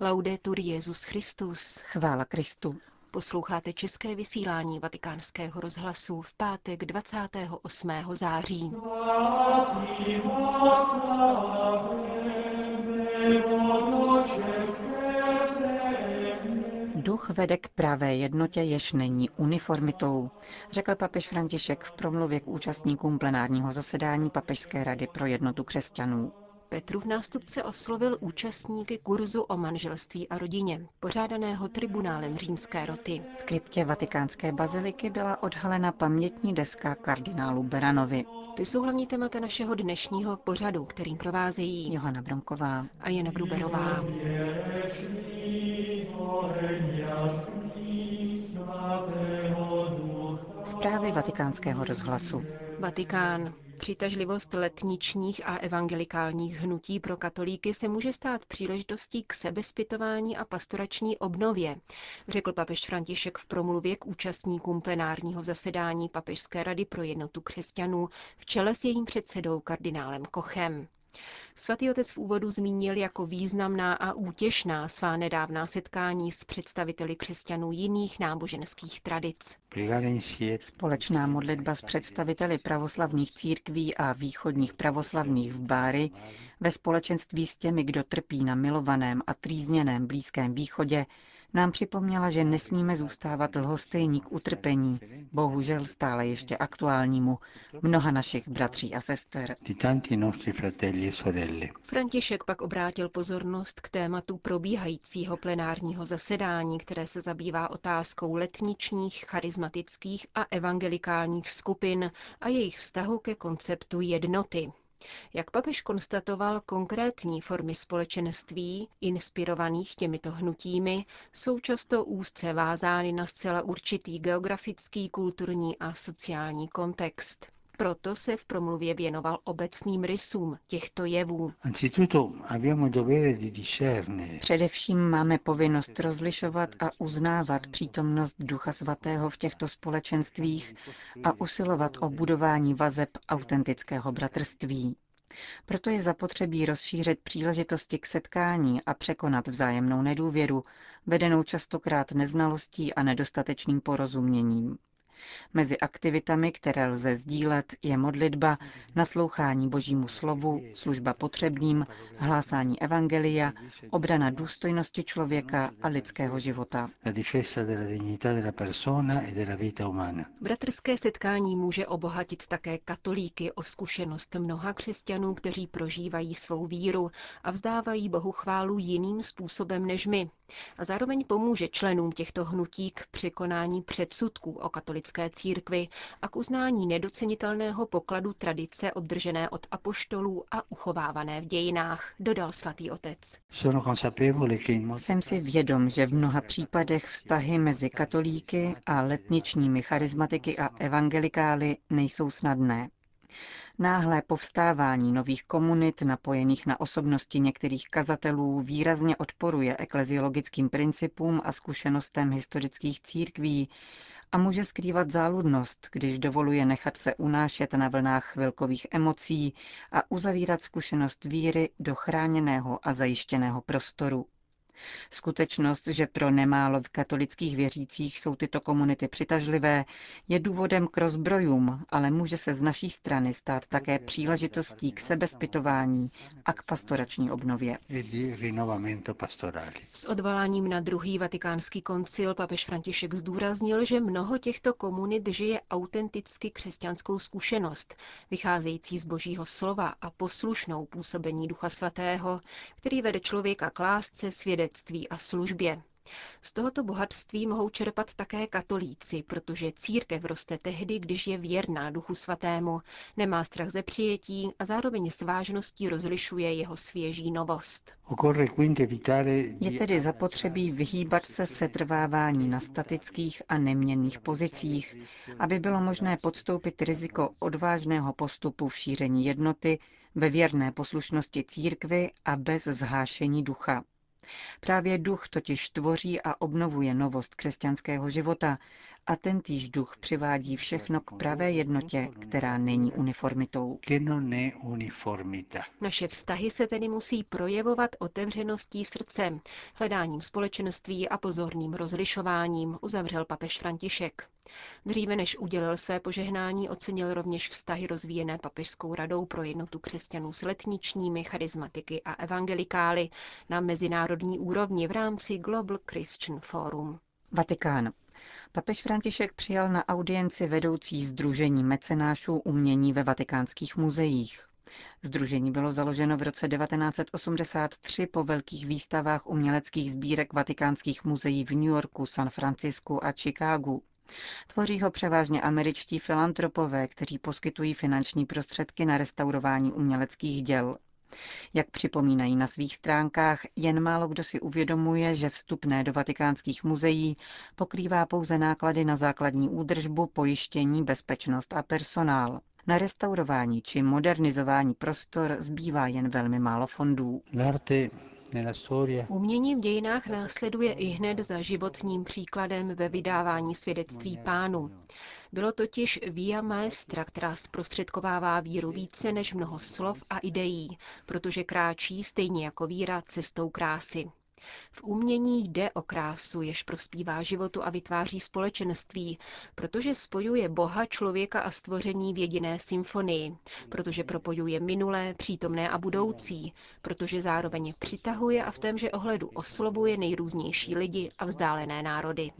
Laudetur Jezus Christus. Chvála Kristu. Posloucháte české vysílání Vatikánského rozhlasu v pátek 28. září. Duch vede k pravé jednotě, jež není uniformitou, řekl papež František v promluvě k účastníkům plenárního zasedání Papežské rady pro jednotu křesťanů. Petrův nástupce oslovil účastníky kurzu o manželství a rodině, pořádaného tribunálem římské roty. V kryptě vatikánské baziliky byla odhalena pamětní deska kardinálu Beranovi. To jsou hlavní témata našeho dnešního pořadu, kterým provázejí Johana Bromková a Jana Gruberová. Zprávy vatikánského rozhlasu. Vatikán. Přitažlivost letničních a evangelikálních hnutí pro katolíky se může stát příležitostí k sebezpytování a pastorační obnově, řekl papež František v promluvě k účastníkům plenárního zasedání Papežské rady pro jednotu křesťanů v čele s jejím předsedou kardinálem Kochem. Svatý otec v úvodu zmínil jako významná a útěšná svá nedávná setkání s představiteli křesťanů jiných náboženských tradic. Společná modlitba s představiteli pravoslavných církví a východních pravoslavných v Báry ve společenství s těmi, kdo trpí na milovaném a trýzněném Blízkém východě, nám připomněla, že nesmíme zůstávat lhostejní k utrpení, bohužel stále ještě aktuálnímu, mnoha našich bratří a sester. František pak obrátil pozornost k tématu probíhajícího plenárního zasedání, které se zabývá otázkou letničních, charismatických a evangelikálních skupin a jejich vztahu ke konceptu jednoty. Jak papež konstatoval, konkrétní formy společenství, inspirovaných těmito hnutími, jsou často úzce vázány na zcela určitý geografický, kulturní a sociální kontext. Proto se v promluvě věnoval obecným rysům těchto jevů. Především máme povinnost rozlišovat a uznávat přítomnost Ducha Svatého v těchto společenstvích a usilovat o budování vazeb autentického bratrství. Proto je zapotřebí rozšířit příležitosti k setkání a překonat vzájemnou nedůvěru, vedenou častokrát neznalostí a nedostatečným porozuměním. Mezi aktivitami, které lze sdílet, je modlitba, naslouchání božímu slovu, služba potřebným, hlásání evangelia, obrana důstojnosti člověka a lidského života. Bratrské setkání může obohatit také katolíky o zkušenost mnoha křesťanů, kteří prožívají svou víru a vzdávají Bohu chválu jiným způsobem než my. A zároveň pomůže členům těchto hnutí k překonání předsudků o katolické církvi a k uznání nedocenitelného pokladu tradice obdržené od apoštolů a uchovávané v dějinách, dodal svatý otec. Jsem si vědom, že v mnoha případech vztahy mezi katolíky a letničními charizmatiky a evangelikály nejsou snadné. Náhlé povstávání nových komunit napojených na osobnosti některých kazatelů výrazně odporuje ekleziologickým principům a zkušenostem historických církví a může skrývat záludnost, když dovoluje nechat se unášet na vlnách chvilkových emocí a uzavírat zkušenost víry do chráněného a zajištěného prostoru. Skutečnost, že pro nemálo v katolických věřících jsou tyto komunity přitažlivé, je důvodem k rozbrojům, ale může se z naší strany stát také příležitostí k sebezpytování a k pastorační obnově. S odvoláním na druhý vatikánský koncil papež František zdůraznil, že mnoho těchto komunit žije autenticky křesťanskou zkušenost, vycházející z božího slova a poslušnou působení Ducha Svatého, který vede člověka k lásce, svědectví svědectví a službě. Z tohoto bohatství mohou čerpat také katolíci, protože církev roste tehdy, když je věrná Duchu Svatému, nemá strach ze přijetí a zároveň s vážností rozlišuje jeho svěží novost. Je tedy zapotřebí vyhýbat se setrvávání na statických a neměnných pozicích, aby bylo možné podstoupit riziko odvážného postupu v šíření jednoty ve věrné poslušnosti církvy a bez zhášení ducha. Právě duch totiž tvoří a obnovuje novost křesťanského života A tentýž duch přivádí všechno k pravé jednotě, která není uniformitou. Naše vztahy se tedy musí projevovat otevřeností srdce, hledáním společenství a pozorným rozlišováním, uzavřel papež František. Dříve než udělil své požehnání, ocenil rovněž vztahy rozvíjené papežskou radou pro jednotu křesťanů s letničními, charismatiky a evangelikály na mezinárodní úrovni v rámci Global Christian Forum. Vatikán. Papež František přijal na audienci vedoucí Združení mecenášů umění ve vatikánských muzeích. Združení bylo založeno v roce 1983 po velkých výstavách uměleckých sbírek vatikánských muzeí v New Yorku, San Francisku a Chicagu. Tvoří ho převážně američtí filantropové, kteří poskytují finanční prostředky na restaurování uměleckých děl. Jak připomínají na svých stránkách, jen málo kdo si uvědomuje, že vstupné do vatikánských muzeí pokrývá pouze náklady na základní údržbu, pojištění, bezpečnost a personál. Na restaurování či modernizování prostor zbývá jen velmi málo fondů. Umění v dějinách následuje i hned za životním příkladem ve vydávání svědectví pánu. Bylo totiž via maestra, která zprostředkovává víru více než mnoho slov a ideí, protože kráčí stejně jako víra cestou krásy. V umění jde o krásu, jež prospívá životu a vytváří společenství, protože spojuje Boha, člověka a stvoření v jediné symfonii, protože propojuje minulé, přítomné a budoucí, protože zároveň přitahuje a v témže ohledu oslovuje nejrůznější lidi a vzdálené národy.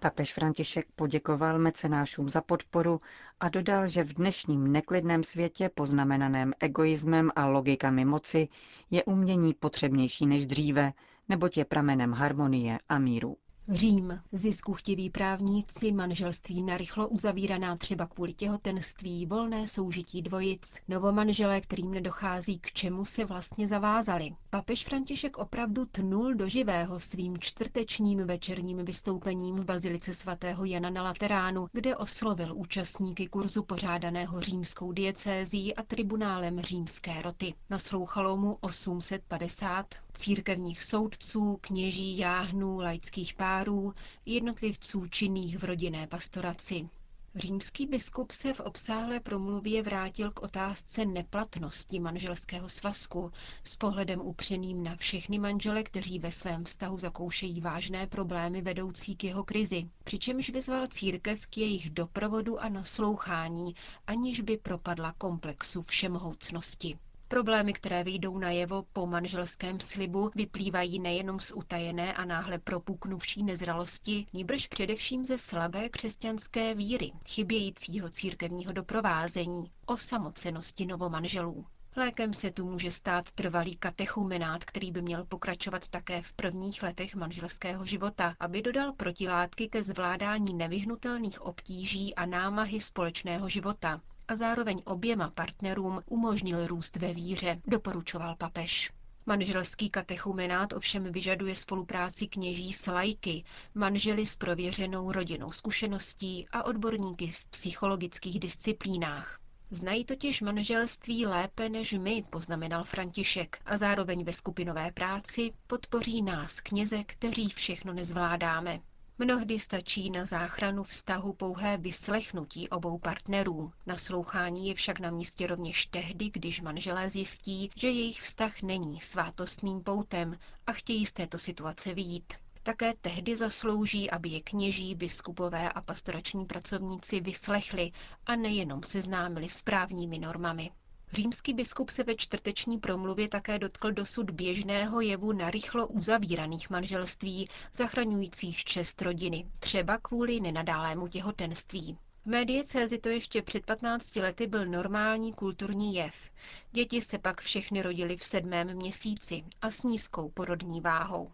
Papež František poděkoval mecenášům za podporu a dodal, že v dnešním neklidném světě poznamenaném egoismem a logikami moci je umění potřebnější než dříve, neboť je pramenem harmonie a míru. Řím. Ziskuchtiví právníci, manželství narychlo uzavíraná třeba kvůli těhotenství, volné soužití dvojic, novomanželé, kterým nedochází k čemu se vlastně zavázali. Papež František opravdu tnul do živého svým čtvrtečním večerním vystoupením v Bazilice svatého Jana na Lateránu, kde oslovil účastníky kurzu pořádaného římskou diecézí a tribunálem římské roty. Naslouchalo mu 850 církevních soudců, kněží, jáhnů, laických párů, jednotlivců činných v rodinné pastoraci. Římský biskup se v obsáhlé promluvě vrátil k otázce neplatnosti manželského svazku s pohledem upřeným na všechny manžele, kteří ve svém vztahu zakoušejí vážné problémy vedoucí k jeho krizi, přičemž vyzval církev k jejich doprovodu a naslouchání, aniž by propadla komplexu všemohoucnosti. Problémy, které vyjdou najevo po manželském slibu, vyplývají nejenom z utajené a náhle propuknuvší nezralosti, níbrž především ze slabé křesťanské víry, chybějícího církevního doprovázení, osamocenosti novomanželů. Lékem se tu může stát trvalý katechumenát, který by měl pokračovat také v prvních letech manželského života, aby dodal protilátky ke zvládání nevyhnutelných obtíží a námahy společného života, a zároveň oběma partnerům umožnil růst ve víře, doporučoval papež. Manželský katechumenát ovšem vyžaduje spolupráci kněží s lajky, manželi s prověřenou rodinnou zkušeností a odborníky v psychologických disciplínách. Znají totiž manželství lépe než my, poznamenal František, a zároveň ve skupinové práci podpoří nás, kněze, kteří všechno nezvládáme. Mnohdy stačí na záchranu vztahu pouhé vyslechnutí obou partnerů. Naslouchání je však na místě rovněž tehdy, když manželé zjistí, že jejich vztah není svátostným poutem a chtějí z této situace vyjít. Také tehdy zaslouží, aby je kněží, biskupové a pastorační pracovníci vyslechli a nejenom seznámili s právními normami. Římský biskup se ve čtvrteční promluvě také dotkl dosud běžného jevu na rychlo uzavíraných manželství, zachraňujících čest rodiny, třeba kvůli nenadálému těhotenství. V médii Cézy to ještě před 15 lety byl normální kulturní jev. Děti se pak všechny rodily v sedmém měsíci a s nízkou porodní váhou.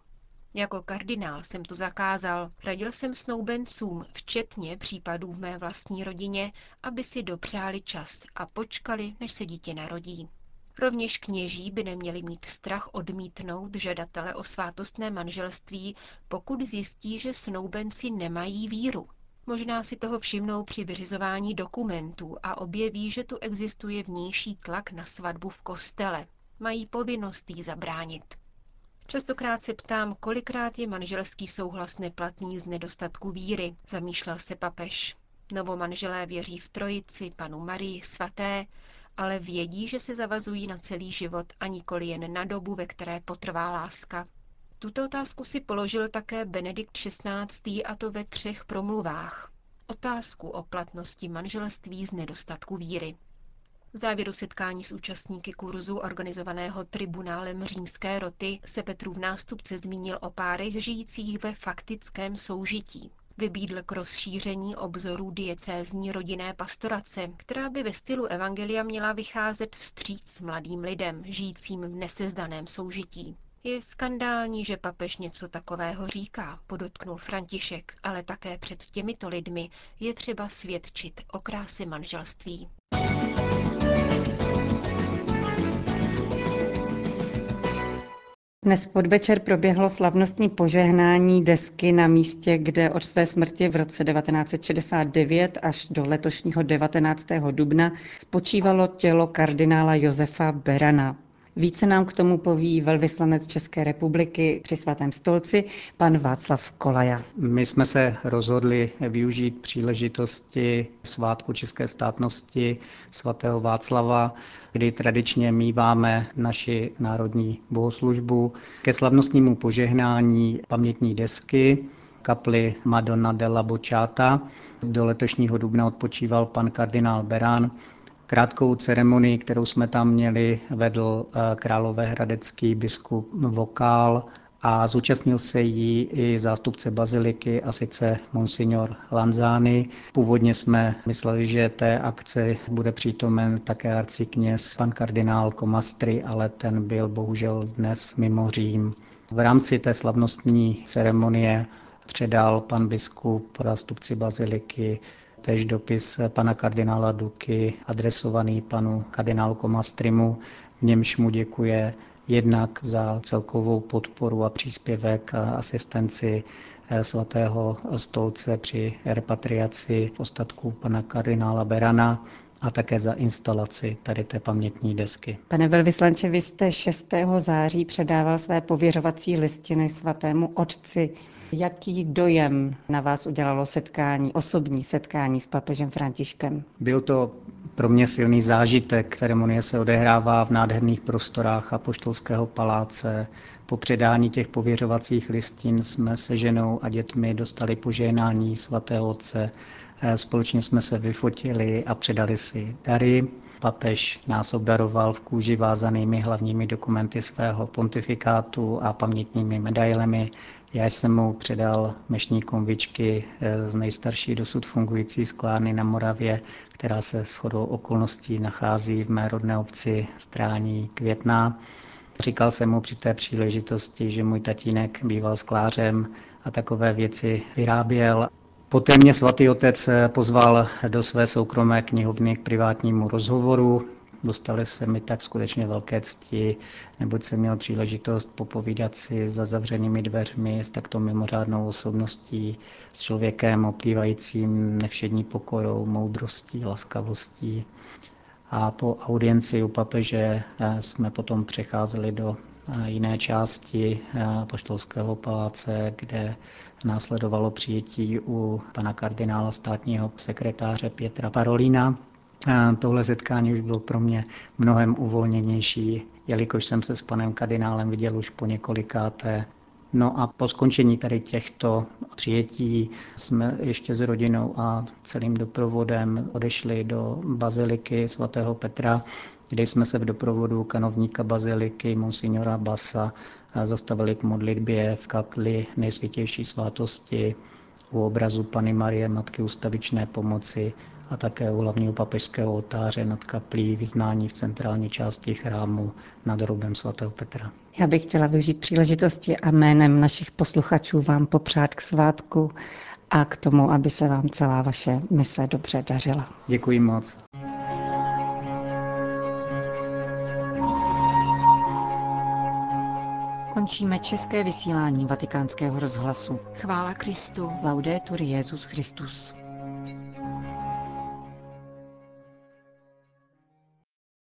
Jako kardinál jsem to zakázal. Radil jsem snoubencům, včetně případů v mé vlastní rodině, aby si dopřáli čas a počkali, než se dítě narodí. Rovněž kněží by neměli mít strach odmítnout žadatele o svátostné manželství, pokud zjistí, že snoubenci nemají víru. Možná si toho všimnou při vyřizování dokumentů a objeví, že tu existuje vnější tlak na svatbu v kostele. Mají povinnost jí zabránit. Častokrát se ptám, kolikrát je manželský souhlas neplatný z nedostatku víry, zamýšlel se papež. Novomanželé věří v trojici, panu Marii, svaté, ale vědí, že se zavazují na celý život a nikoli jen na dobu, ve které potrvá láska. Tuto otázku si položil také Benedikt XVI. a to ve třech promluvách. Otázku o platnosti manželství z nedostatku víry. V závěru setkání s účastníky kurzu organizovaného tribunálem římské roty se Petrův nástupce zmínil o párech žijících ve faktickém soužití. Vybídl k rozšíření obzorů diecézní rodinné pastorace, která by ve stylu Evangelia měla vycházet vstříc mladým lidem, žijícím v nesezdaném soužití. Je skandální, že papež něco takového říká, podotknul František, ale také před těmito lidmi je třeba svědčit o kráse manželství. Dnes podvečer proběhlo slavnostní požehnání desky na místě, kde od své smrti v roce 1969 až do letošního 19. dubna spočívalo tělo kardinála Josefa Berana. Více nám k tomu poví velvyslanec České republiky při svatém stolci, pan Václav Kolaja. My jsme se rozhodli využít příležitosti svátku České státnosti svatého Václava, kdy tradičně míváme naši národní bohoslužbu ke slavnostnímu požehnání pamětní desky kapli Madonna della Bocciata. Do letošního dubna odpočíval pan kardinál Berán, Krátkou ceremonii, kterou jsme tam měli, vedl eh, královéhradecký biskup Vokál a zúčastnil se jí i zástupce baziliky a sice monsignor Lanzány. Původně jsme mysleli, že té akce bude přítomen také arcikněz pan kardinál Komastry, ale ten byl bohužel dnes mimo Řím. V rámci té slavnostní ceremonie předal pan biskup zástupci baziliky též dopis pana kardinála Duky adresovaný panu kardinálu Komastrimu, v němž mu děkuje jednak za celkovou podporu a příspěvek a asistenci eh, svatého stolce při repatriaci ostatků pana kardinála Berana a také za instalaci tady té pamětní desky. Pane velvyslanče, vy jste 6. září předával své pověřovací listiny svatému otci Jaký dojem na vás udělalo setkání, osobní setkání s papežem Františkem? Byl to pro mě silný zážitek. Ceremonie se odehrává v nádherných prostorách Apoštolského paláce. Po předání těch pověřovacích listin jsme se ženou a dětmi dostali požehnání svatého otce. Eh, společně jsme se vyfotili a předali si dary. Papež nás obdaroval v kůži vázanými hlavními dokumenty svého pontifikátu a pamětními medailemi. Já jsem mu předal mešní konvičky eh, z nejstarší dosud fungující sklárny na Moravě, která se shodou okolností nachází v mé rodné obci Strání Květná. Říkal jsem mu při té příležitosti, že můj tatínek býval sklářem a takové věci vyráběl. Poté mě svatý otec pozval do své soukromé knihovny k privátnímu rozhovoru. Dostali se mi tak skutečně velké cti, neboť jsem měl příležitost popovídat si za zavřenými dveřmi s takto mimořádnou osobností, s člověkem oplývajícím nevšední pokojou, moudrostí, laskavostí. A po audienci u papeže eh, jsme potom přecházeli do eh, jiné části eh, poštolského paláce, kde následovalo přijetí u pana kardinála státního sekretáře Pětra Parolína. Tohle setkání už bylo pro mě mnohem uvolněnější, jelikož jsem se s panem kardinálem viděl už po několikáté. No a po skončení tady těchto přijetí jsme ještě s rodinou a celým doprovodem odešli do baziliky svatého Petra, kde jsme se v doprovodu kanovníka baziliky Monsignora Basa zastavili k modlitbě v kapli nejsvětější svátosti u obrazu Pany Marie Matky ustavičné pomoci a také u hlavního papežského oltáře nad kaplí vyznání v centrální části chrámu nad hrobem svatého Petra. Já bych chtěla využít příležitosti a jménem našich posluchačů vám popřát k svátku a k tomu, aby se vám celá vaše mise dobře dařila. Děkuji moc. Končíme české vysílání vatikánského rozhlasu. Chvála Kristu. Laudetur Jezus Christus.